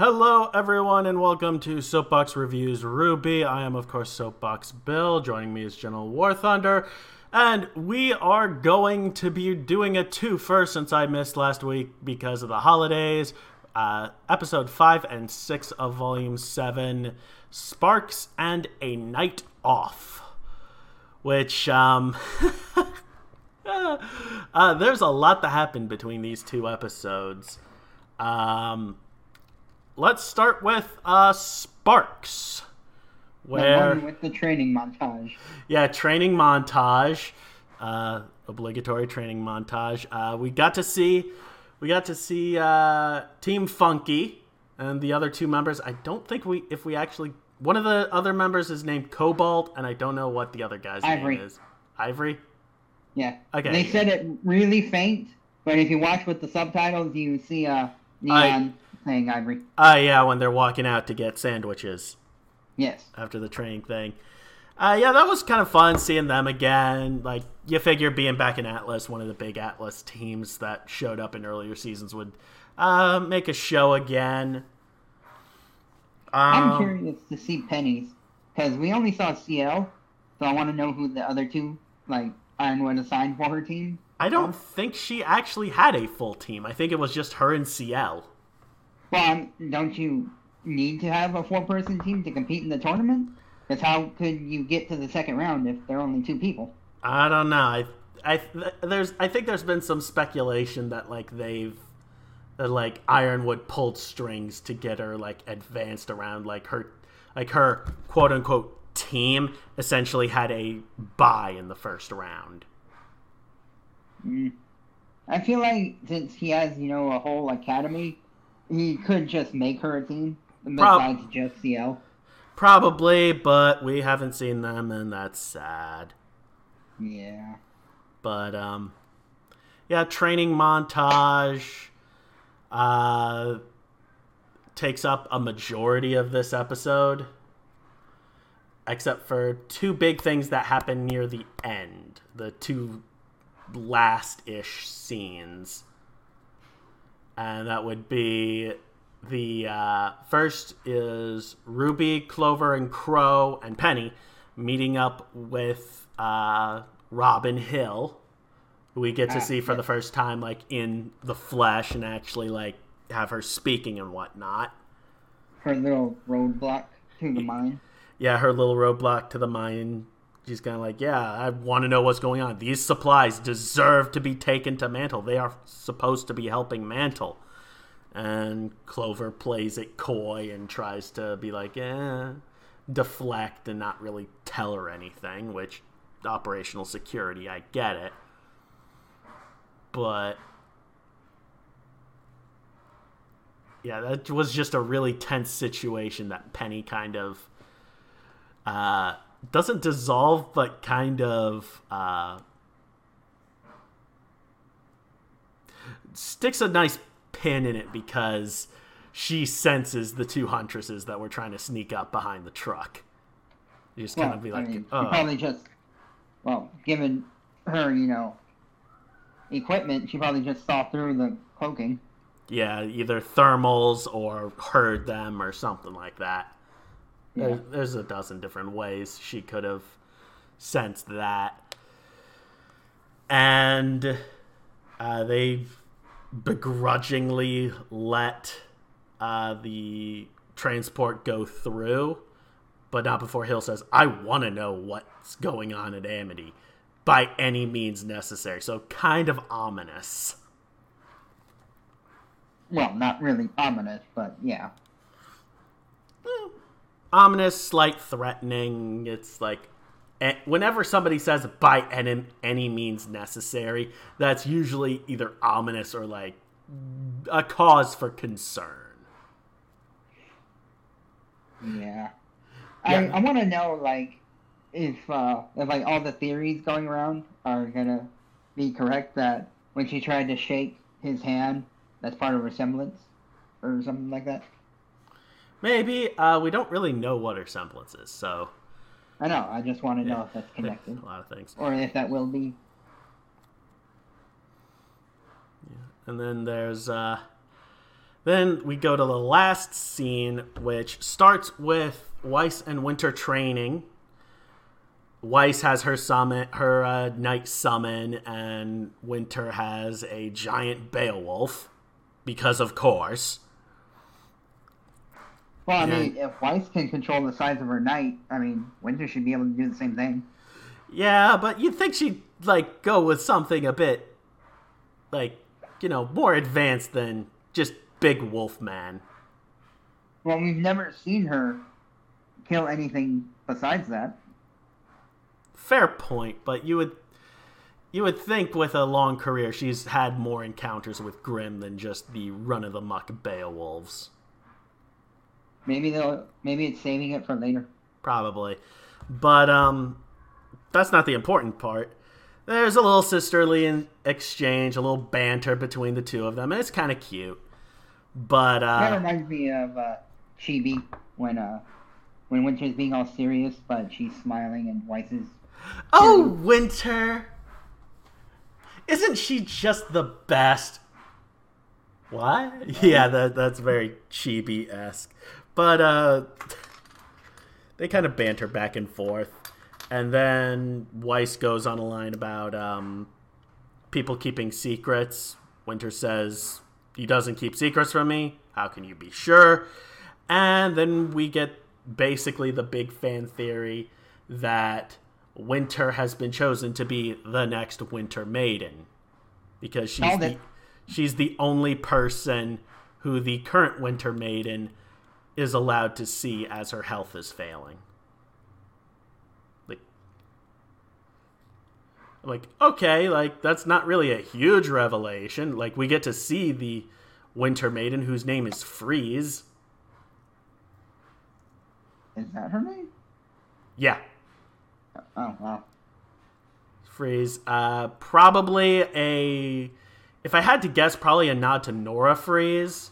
Hello, everyone, and welcome to Soapbox Reviews RWBY. I am, of course, Soapbox Bill. Joining me is General War Thunder. And we are going to be doing a two first since I missed last week because of the holidays. Uh, episode 5 and 6 of Volume 7 Sparks and a Night Off. Which, um. uh, there's a lot that happened between these two episodes. Um let's start with uh, Sparks. Where with the training montage. Yeah, training montage. Uh, obligatory training montage. Uh, we got to see we got to see uh, Team Funky and the other two members. I don't think we if we actually one of the other members is named Cobalt, and I don't know what the other guy's Ivory. name is. Ivory. Yeah. Okay. They said it really faint, but if you watch with the subtitles, you see a uh, neon. I, playing Ivory. Ah, uh, yeah, when they're walking out to get sandwiches. Yes. After the training thing. Uh, yeah, that was kind of fun seeing them again. Like, you figure being back in Atlas, one of the big Atlas teams that showed up in earlier seasons, would uh, make a show again. Um, I'm curious to see Penny's because we only saw Ciel, so I want to know who the other two, like Ironwood, assigned for her team. I don't think she actually had a full team. I think it was just her and Ciel. Well, don't you need to have a four-person team to compete in the tournament? Because how could you get to the second round if there are only two people? I don't know. I, I there's I think there's been some speculation that like they've that like Ironwood pulled strings to get her like advanced around like her like her quote unquote team essentially had a bye in the first round. Mm. I feel like since he has you know a whole academy he could just make her a team besides Prob- just Ciel. Probably, but we haven't seen them, and that's sad. Yeah. But um, yeah, training montage uh takes up a majority of this episode, except for two big things that happen near the end. The two last ish scenes and that would be the uh, first is Ruby, Clover, and Qrow and Penny meeting up with uh, Robyn Hill, who we get to ah, see for the first time, like in the flesh, and actually like have her speaking and whatnot. Her little roadblock to the mine. Yeah, her little roadblock to the mine She's kind of like, yeah, I want to know what's going on. These supplies deserve to be taken to Mantle. They are supposed to be helping Mantle. And Clover plays it coy and tries to be like, eh, deflect and not really tell her anything, which operational security, I get it. But yeah, that was just a really tense situation that Penny kind of uh, doesn't dissolve, but kind of uh, sticks a nice pin in it because she senses the two huntresses that were trying to sneak up behind the truck. You just well, kind of be like, I mean, oh. probably just, well, given her, you know, equipment, she probably just saw through the cloaking. Yeah, either thermals or heard them or something like that. Yeah. There's, there's a dozen different ways she could have sensed that. And uh, they begrudgingly let uh, the transport go through, but not before Hill says, I want to know what's going on at Amity by any means necessary. So kind of ominous. Well, not really ominous, but yeah ominous, slight threatening. It's like whenever somebody says by any, any means necessary, that's usually either ominous or like a cause for concern. Yeah. yeah. I, I want to know, like, if, uh, if, like, all the theories going around are gonna be correct that when she tried to shake his hand, that's part of resemblance, or something like that. Maybe. Uh, we don't really know what her semblance is, so. I know. I just want to know if that's connected. A lot of things. Or if that will be. Yeah. And then there's uh, Then we go to the last scene, which starts with Weiss and Winter training. Weiss has her summon, her uh, knight summon, and Winter has a giant Beowolf, because of course. Well, I mean, if Weiss can control the size of her knight, I mean, Winter should be able to do the same thing. Yeah, but you'd think she'd like go with something a bit, like you know, more advanced than just big wolf man. Well, we've never seen her kill anything besides that. Fair point, but you would you would think with a long career she's had more encounters with Grimm than just the run of the muck Beowolfs. Maybe they'll maybe it's saving it for later. Probably. But um that's not the important part. There's a little sisterly exchange, a little banter between the two of them, and it's kind of cute. But uh, that reminds me of uh, Chibi when uh, when Winter's being all serious, but she's smiling and Weiss is. Oh, Winter! Isn't she just the best? What? Yeah, that that's very chibi esque. But uh, they kind of banter back and forth. And then Weiss goes on a line about um, people keeping secrets. Winter says, He doesn't keep secrets from me. How can you be sure? And then we get basically the big fan theory that Winter has been chosen to be the next Winter Maiden because she's the, she's the only person who the current Winter Maiden is allowed to see as her health is failing. like like okay like that's not really a huge revelation. Like we get to see the winter maiden whose name is freeze. Is that her name? Yeah. Oh wow. Freeze uh probably a if i had to guess probably a nod to nora freeze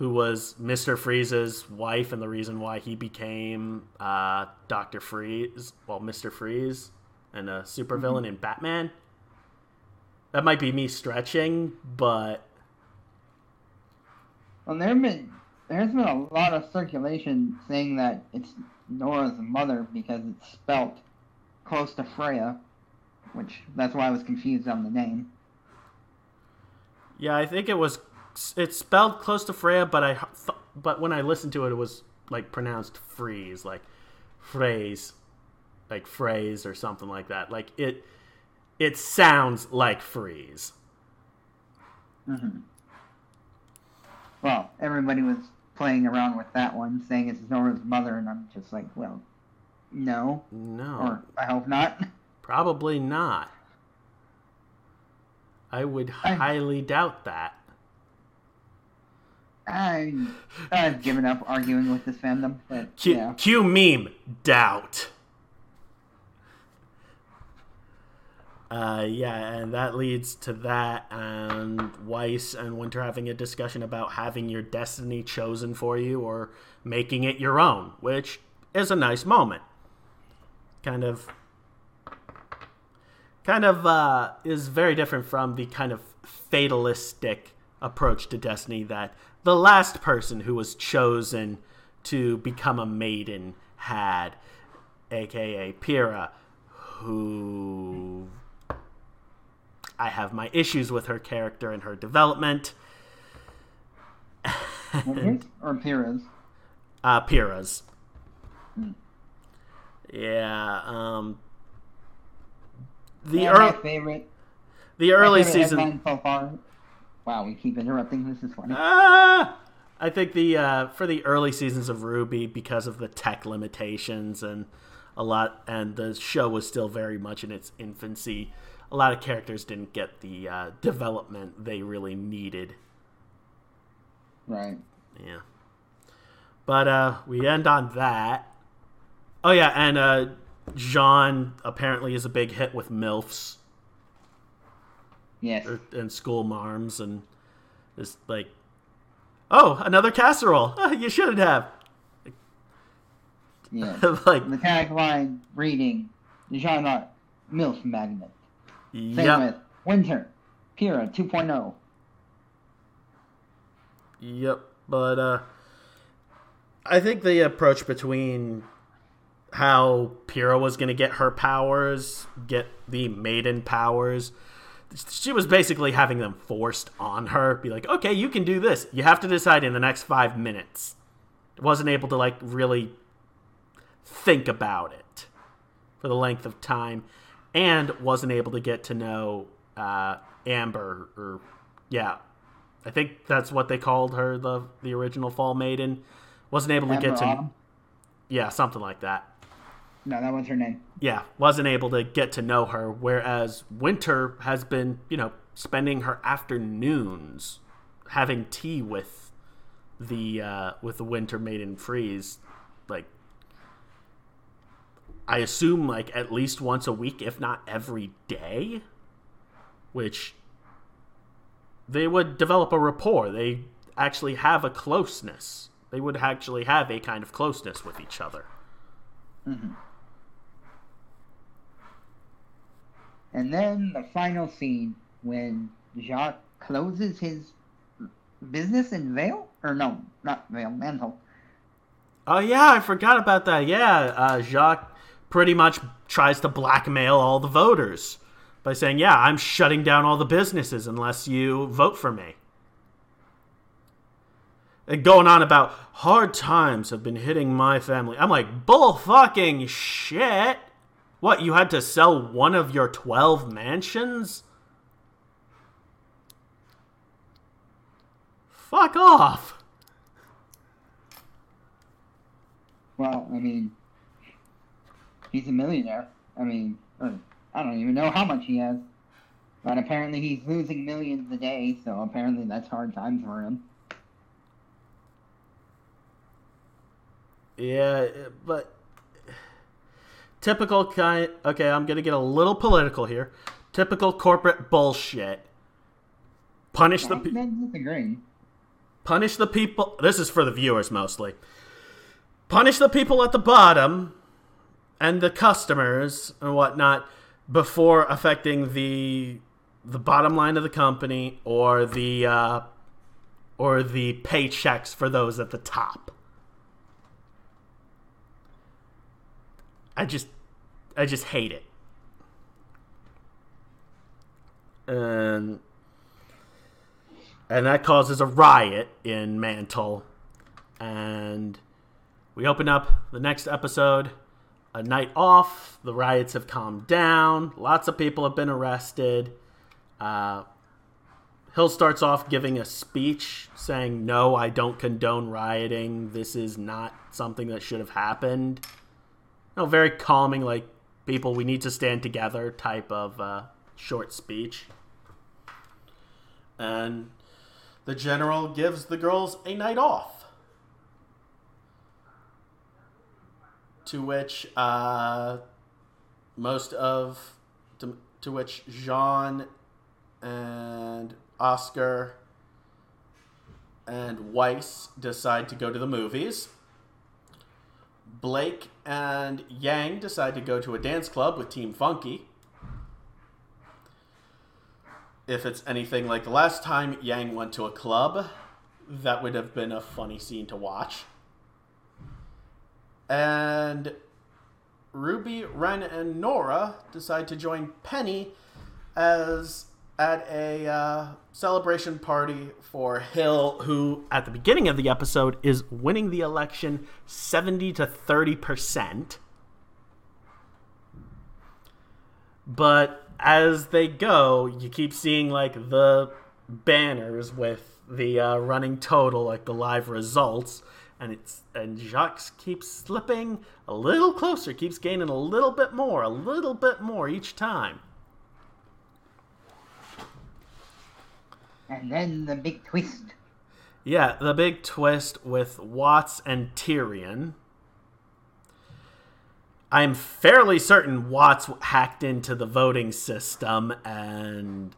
who was mr freeze's wife and the reason why he became uh dr freeze well mr freeze and a supervillain mm-hmm. in Batman. That might be me stretching, but well, there been there's been a lot of circulation saying that it's Nora's mother because it's spelt close to Freya, which that's why I was confused on the name. Yeah, I think it was it's spelled close to Freya, but I th- but when I listened to it, it was like pronounced freeze, like phrase like phrase or something like that. Like it it sounds like freeze. Mm-hmm. Well, everybody was playing around with that one, saying it's Nora's mother, and I'm just like, well, no, no, or I hope not. Probably not. I would I, highly doubt that. I, I've given up arguing with this fandom. But, Q, yeah. Q meme doubt. Uh, yeah, and that leads to that, and Weiss and Winter having a discussion about having your destiny chosen for you or making it your own, which is a nice moment. Kind of, kind of uh, is very different from the kind of fatalistic approach to destiny that the last person who was chosen to become a maiden had, aka Pyrrha, who I have my issues with her character and her development. or Pyrrha's? Uh, Pyrrha's. Hmm. Yeah. Um, the early favorite. The early season. So far. Wow, we keep interrupting. This is funny. Ah, I think the uh, for the early seasons of RWBY because of the tech limitations and a lot, and the show was still very much in its infancy a lot of characters didn't get the uh, development they really needed. Right. Yeah. But uh, we end on that. Oh yeah, and uh, Jaune apparently is a big hit with milfs. Yes. Or, and school marms and is like, oh, another casserole. you shouldn't have. Yeah. like the tagline reading, Jaune MILF magnet. Same yep. with Winter, Pyrrha 2.0. Yep, but uh, I think the approach between how Pyrrha was going to get her powers, get the maiden powers. She was basically having them forced on her. Be like, okay, you can do this. You have to decide in the next five minutes. Wasn't able to like really think about it for the length of time, and wasn't able to get to know uh, Amber or yeah, I think that's what they called her the the original Fall Maiden. Wasn't able to Amber get to Autumn? yeah something like that. No, that was her name. Yeah, wasn't able to get to know her. Whereas Winter has been, you know, spending her afternoons having tea with the uh, with the Winter Maiden Freeze, like I assume like at least once a week, if not every day, which they would develop a rapport. They actually have a closeness. They would actually have a kind of closeness with each other. Mm-hmm. And then the final scene when Jacques closes his business in Vale? Or no, not Vale, Mantle. Oh, yeah, I forgot about that. Yeah, uh, Jacques pretty much tries to blackmail all the voters by saying, Yeah, I'm shutting down all the businesses unless you vote for me. And going on about hard times have been hitting my family. I'm like, bull fucking shit. What, you had to sell one of your 12 mansions? Fuck off. Well, I mean, he's a millionaire. I mean, I don't even know how much he has. But apparently he's losing millions a day, so apparently that's hard times for him. Yeah, but typical kind. Okay, I'm gonna get a little political here. Typical corporate bullshit. Punish the people. Punish the people. This is for the viewers mostly. Punish the people at the bottom and the customers and whatnot before affecting the the bottom line of the company or the uh, or the paychecks for those at the top. I just I just hate it. And and that causes a riot in Mantle. And we open up the next episode a night off. The riots have calmed down. Lots of people have been arrested. Uh, Hill starts off giving a speech saying, No, I don't condone rioting. This is not something that should have happened know, very calming, like people we need to stand together type of uh, short speech. And the general gives the girls a night off. To which uh, most of to, to which Jaune and Oscar and Weiss decide to go to the movies. Blake and Yang decide to go to a dance club with Team Funky. If it's anything like the last time Yang went to a club, that would have been a funny scene to watch. And Ruby, Ren, and Nora decide to join Penny as at a uh, celebration party for Hill, who at the beginning of the episode is winning the election 70 to 30 percent. But as they go, you keep seeing like the banners with the uh, running total, like the live results, and it's and Jacques keeps slipping a little closer, keeps gaining a little bit more, a little bit more each time. And then the big twist. Yeah, the big twist with Watts and Tyrian. I'm fairly certain Watts hacked into the voting system and.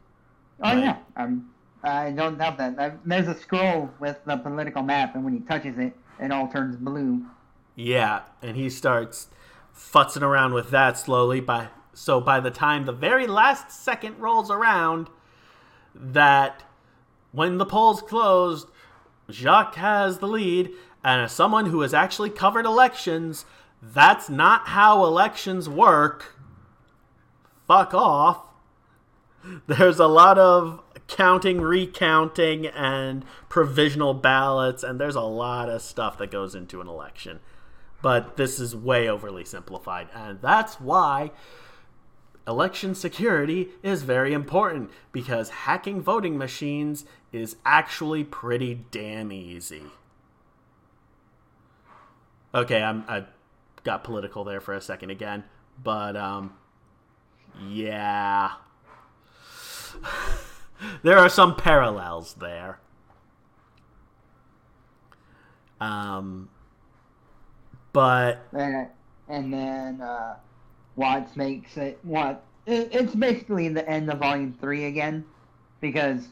Oh like, yeah, um, I don't doubt that. There's a scroll with the political map, and when he touches it, it all turns blue. Yeah, and he starts futzing around with that slowly. By so by the time the very last second rolls around, that when the polls closed, Jacques has the lead, and as someone who has actually covered elections, that's not how elections work. Fuck off. There's a lot of counting, recounting, and provisional ballots, and there's a lot of stuff that goes into an election. But this is way overly simplified, and that's why election security is very important because hacking voting machines is actually pretty damn easy. Okay, I'm, I got political there for a second again, but um, yeah. there are some parallels there. Um, but and, and then uh, Watts makes it what it, it's basically the end of Volume Three again because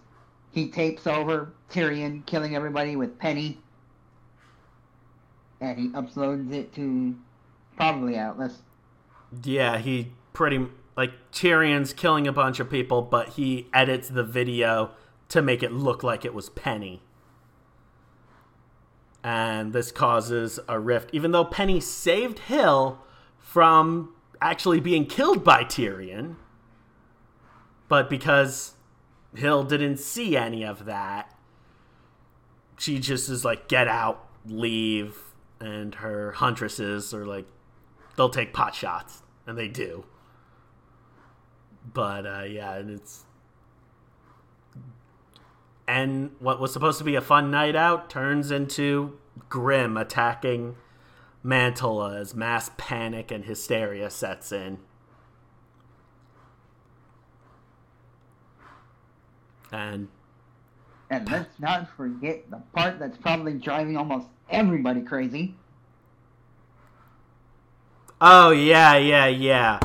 he tapes over Tyrian killing everybody with Penny, and he uploads it to probably Atlas. Yeah, he pretty like Tyrian's killing a bunch of people, but he edits the video to make it look like it was Penny. And this causes a rift, even though Penny saved Hill from actually being killed by Tyrian. But because Hill didn't see any of that, she just is like, get out, leave. And her huntresses are like, they'll take pot shots. And they do. But uh, yeah, and it's and what was supposed to be a fun night out turns into Grimm attacking Mantle as mass panic and hysteria sets in. And and let's not forget the part that's probably driving almost everybody crazy. Oh yeah, yeah, yeah.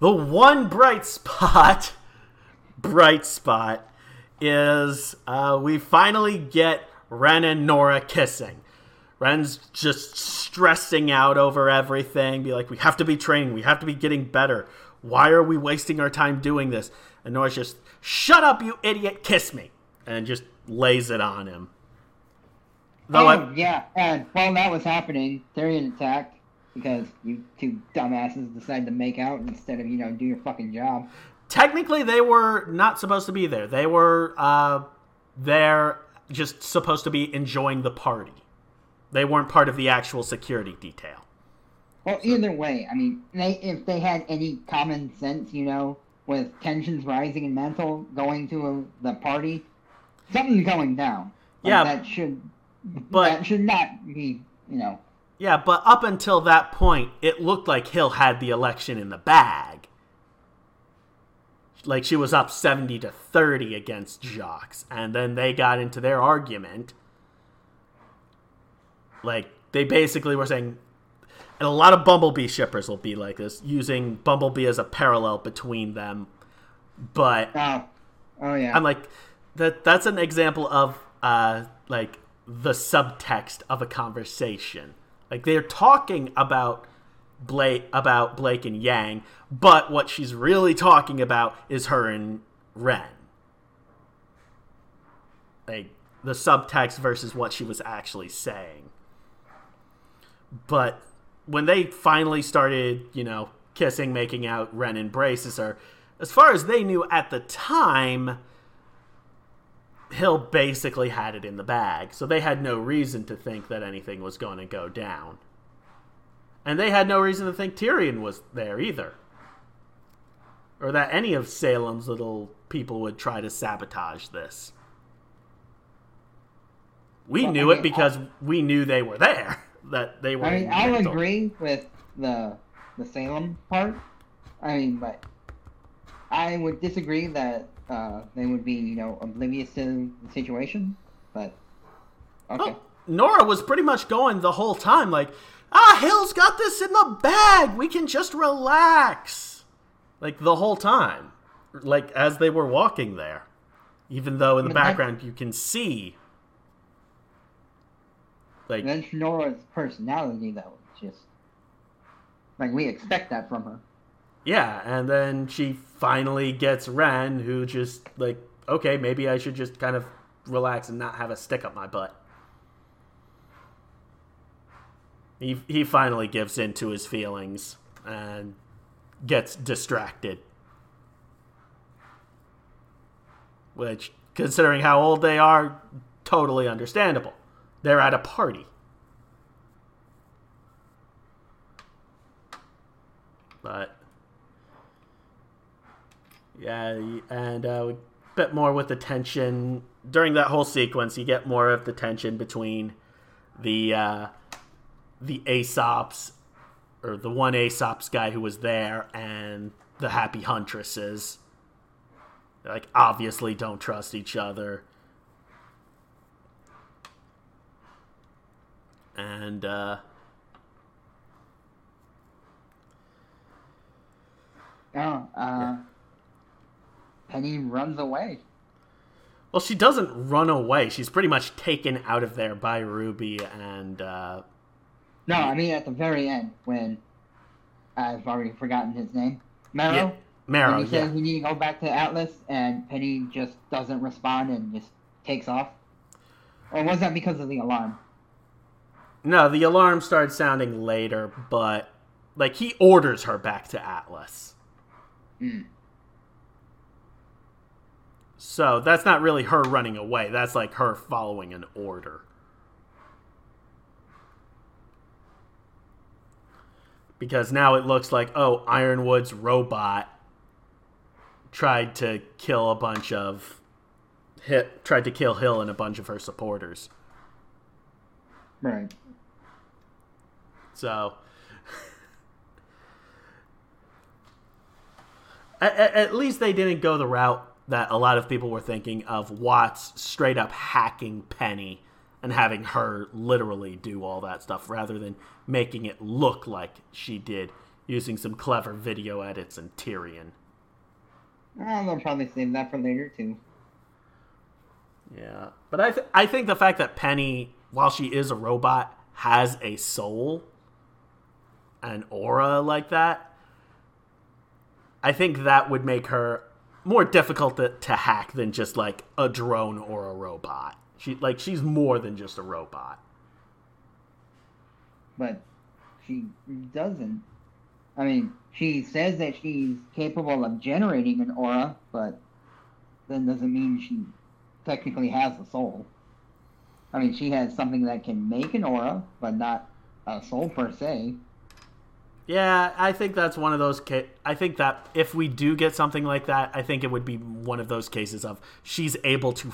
The one bright spot, bright spot, is uh, we finally get Ren and Nora kissing. Ren's just stressing out over everything, be like, we have to be training, we have to be getting better. Why are we wasting our time doing this? And Nora's just, shut up, you idiot, kiss me. And just lays it on him. Though oh, I... yeah. And while that was happening, Tyrian attacked because you two dumbasses decided to make out instead of you know do your fucking job. Technically, they were not supposed to be there. They were uh, there just supposed to be enjoying the party. They weren't part of the actual security detail. Well, either way, I mean, they, if they had any common sense, you know, with tensions rising in Mantle going to a, the party, something's going down. Like, yeah, that should, but that should not be, you know, yeah, but up until that point, it looked like Hill had the election in the bag. Like she was up 70 to 30 against Jacques. And then they got into their argument. Like, they basically were saying, and a lot of Bumblebee shippers will be like this, using Bumblebee as a parallel between them. But oh, oh yeah, I'm like that. That's an example of uh, like the subtext of a conversation. Like they're talking about Blake about Blake and Yang, but what she's really talking about is her and Ren. Like the subtext versus what she was actually saying. But when they finally started, you know, kissing, making out, Ren embraces her, as far as they knew at the time, Hill basically had it in the bag, so they had no reason to think that anything was going to go down. And they had no reason to think Tyrian was there either. Or that any of Salem's little people would try to sabotage this. We well, knew I mean, it because I, we knew they were there. That they were. I mean, I'll agree with the the Salem part. I mean, but I would disagree that uh, they would be, you know, oblivious to the situation. But okay. Oh, Nora was pretty much going the whole time, like, ah, Hill's got this in the bag. We can just relax, like the whole time, like as they were walking there. Even though in the background you can see, like that's Nora's personality, though. Just like we expect that from her. Yeah, and then she finally gets Ren, who just like, okay, maybe I should just kind of relax and not have a stick up my butt. He he finally gives in to his feelings and gets distracted. Which, considering how old they are, totally understandable. They're at a party. But yeah, and uh, a bit more with the tension during that whole sequence. You get more of the tension between the uh, the Ace Ops or the one Ace Ops guy who was there and the Happy Huntresses. They, like obviously don't trust each other. And uh Oh, uh yeah. Penny runs away. Well, she doesn't run away. She's pretty much taken out of there by Ruby and uh no, I mean at the very end when I've already forgotten his name. Marrow. Yeah. Marrow. When he yeah. says we need to go back to Atlas, and Penny just doesn't respond and just takes off. Or was that because of the alarm? No, the alarm started sounding later, but like he orders her back to Atlas. Hmm. So that's not really her running away. That's like her following an order. because now it looks like oh Ironwood's robot tried to kill a bunch of hit tried to kill Hill and a bunch of her supporters. Right. So at, at least they didn't go the route that a lot of people were thinking of Watts straight up hacking Penny and having her literally do all that stuff rather than making it look like she did using some clever video edits and Tyrian. Well, they'll probably save that for later too. Yeah, but I th- I think the fact that Penny, while she is a robot, has a soul, an aura like that. I think that would make her more difficult to, to hack than just like a drone or a robot. She like she's more than just a robot. But she doesn't. I mean, she says that she's capable of generating an aura, but then doesn't mean she technically has a soul. I mean, she has something that can make an aura, but not a soul per se. Yeah, I think that's one of those. Ca- I think that if we do get something like that, I think it would be one of those cases of she's able to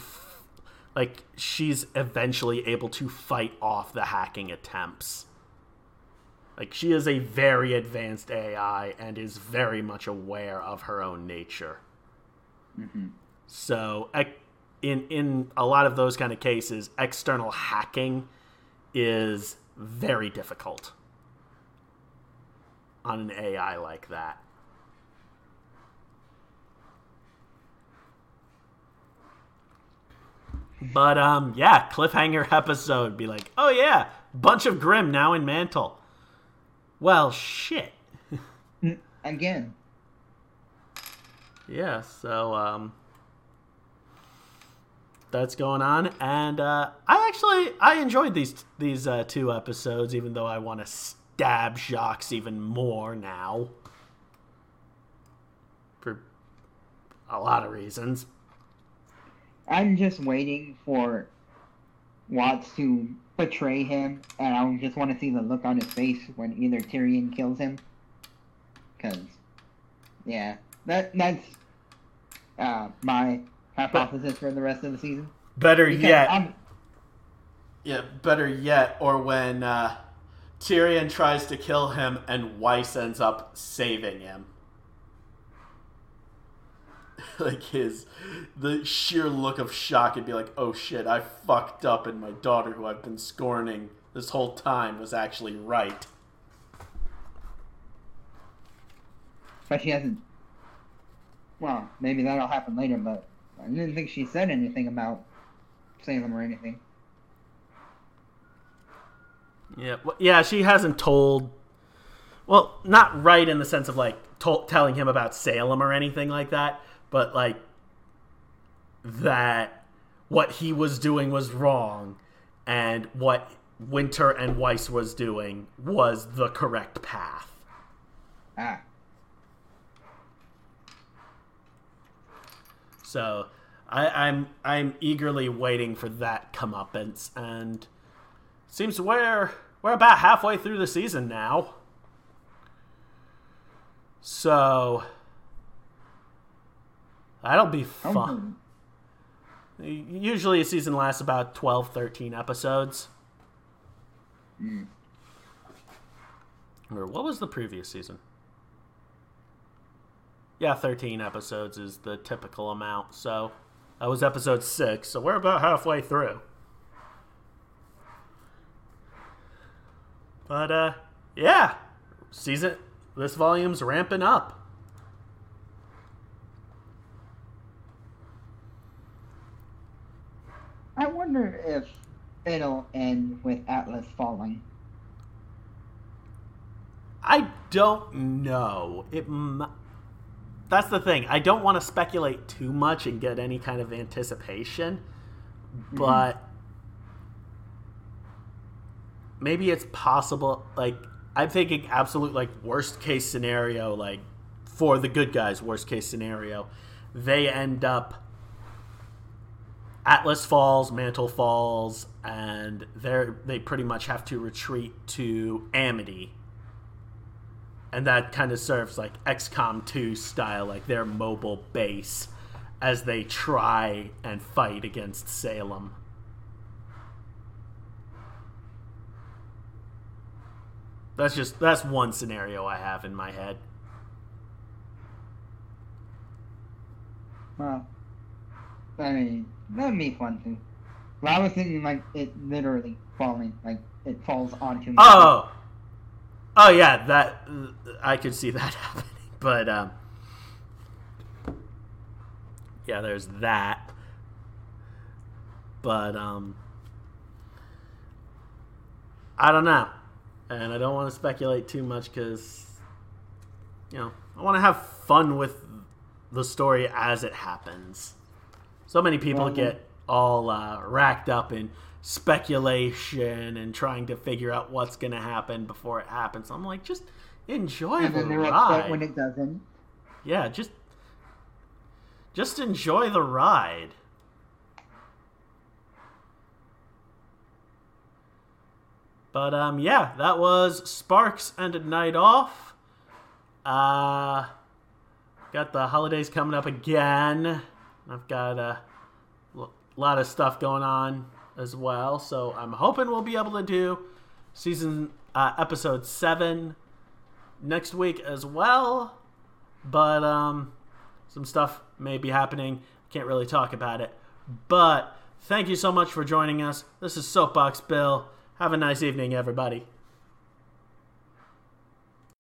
like she's eventually able to fight off the hacking attempts. Like she is a very advanced AI and is very much aware of her own nature. Mm-hmm. So, in in a lot of those kind of cases, external hacking is very difficult on an AI like that. But um, yeah, cliffhanger episode. Be like, oh yeah, bunch of Grimm now in Mantle. Well, shit. Again. Yeah. So um, that's going on, and uh, I actually I enjoyed these these uh, two episodes, even though I want to stab Jacques even more now for a lot of reasons. I'm just waiting for Watts to betray him, and I just want to see the look on his face when either Tyrian kills him. Cause, yeah, that that's uh, my hypothesis for the rest of the season. Better because yet, I'm... yeah, better yet, or when uh, Tyrian tries to kill him and Weiss ends up saving him. like his the sheer look of shock and be like, "Oh shit, I fucked up and my daughter who I've been scorning this whole time was actually right." But she hasn't well, maybe that'll happen later, but I didn't think she said anything about Salem or anything. Yeah, well, yeah, she hasn't told. Well, not right in the sense of like to- telling him about Salem or anything like that, but like that what he was doing was wrong and what Winter and Weiss was doing was the correct path. Ah. So I, I'm I'm eagerly waiting for that comeuppance, and seems we're we're about halfway through the season now. So that'll be fun. Usually a season lasts about 12, 13 episodes. Mm. Or what was the previous season? Yeah, 13 episodes is the typical amount. So that was episode 6. So we're about halfway through. But uh yeah, season this volume's ramping up. I wonder if it'll end with Atlas falling. I don't know. It. That's the thing. I don't want to speculate too much and get any kind of anticipation, mm-hmm. but maybe it's possible. Like I'm thinking, absolute like worst case scenario, like for the good guys, worst case scenario, they end up Atlas falls, Mantle falls, and they they pretty much have to retreat to Amity. And that kind of serves like XCOM 2 style, like their mobile base as they try and fight against Salem. That's just that's one scenario I have in my head. Well, I mean, that'd be fun too. But I was thinking like it literally falling, like it falls onto me. Oh, oh yeah, that I could see that happening. But um, yeah, there's that. But um, I don't know, and I don't want to speculate too much because you know I want to have fun with the story as it happens. So many people get all uh, racked up in speculation and trying to figure out what's going to happen before it happens. I'm like, just enjoy and the then they're ride. when it doesn't. Yeah, just just enjoy the ride. But um, yeah, that was Sparks and a Night Off. Uh, got the holidays coming up again. I've got a lot of stuff going on as well. So I'm hoping we'll be able to do season uh, episode seven next week as well. But um, some stuff may be happening. I can't really talk about it. But thank you so much for joining us. This is Soapbox Bill. Have a nice evening, everybody.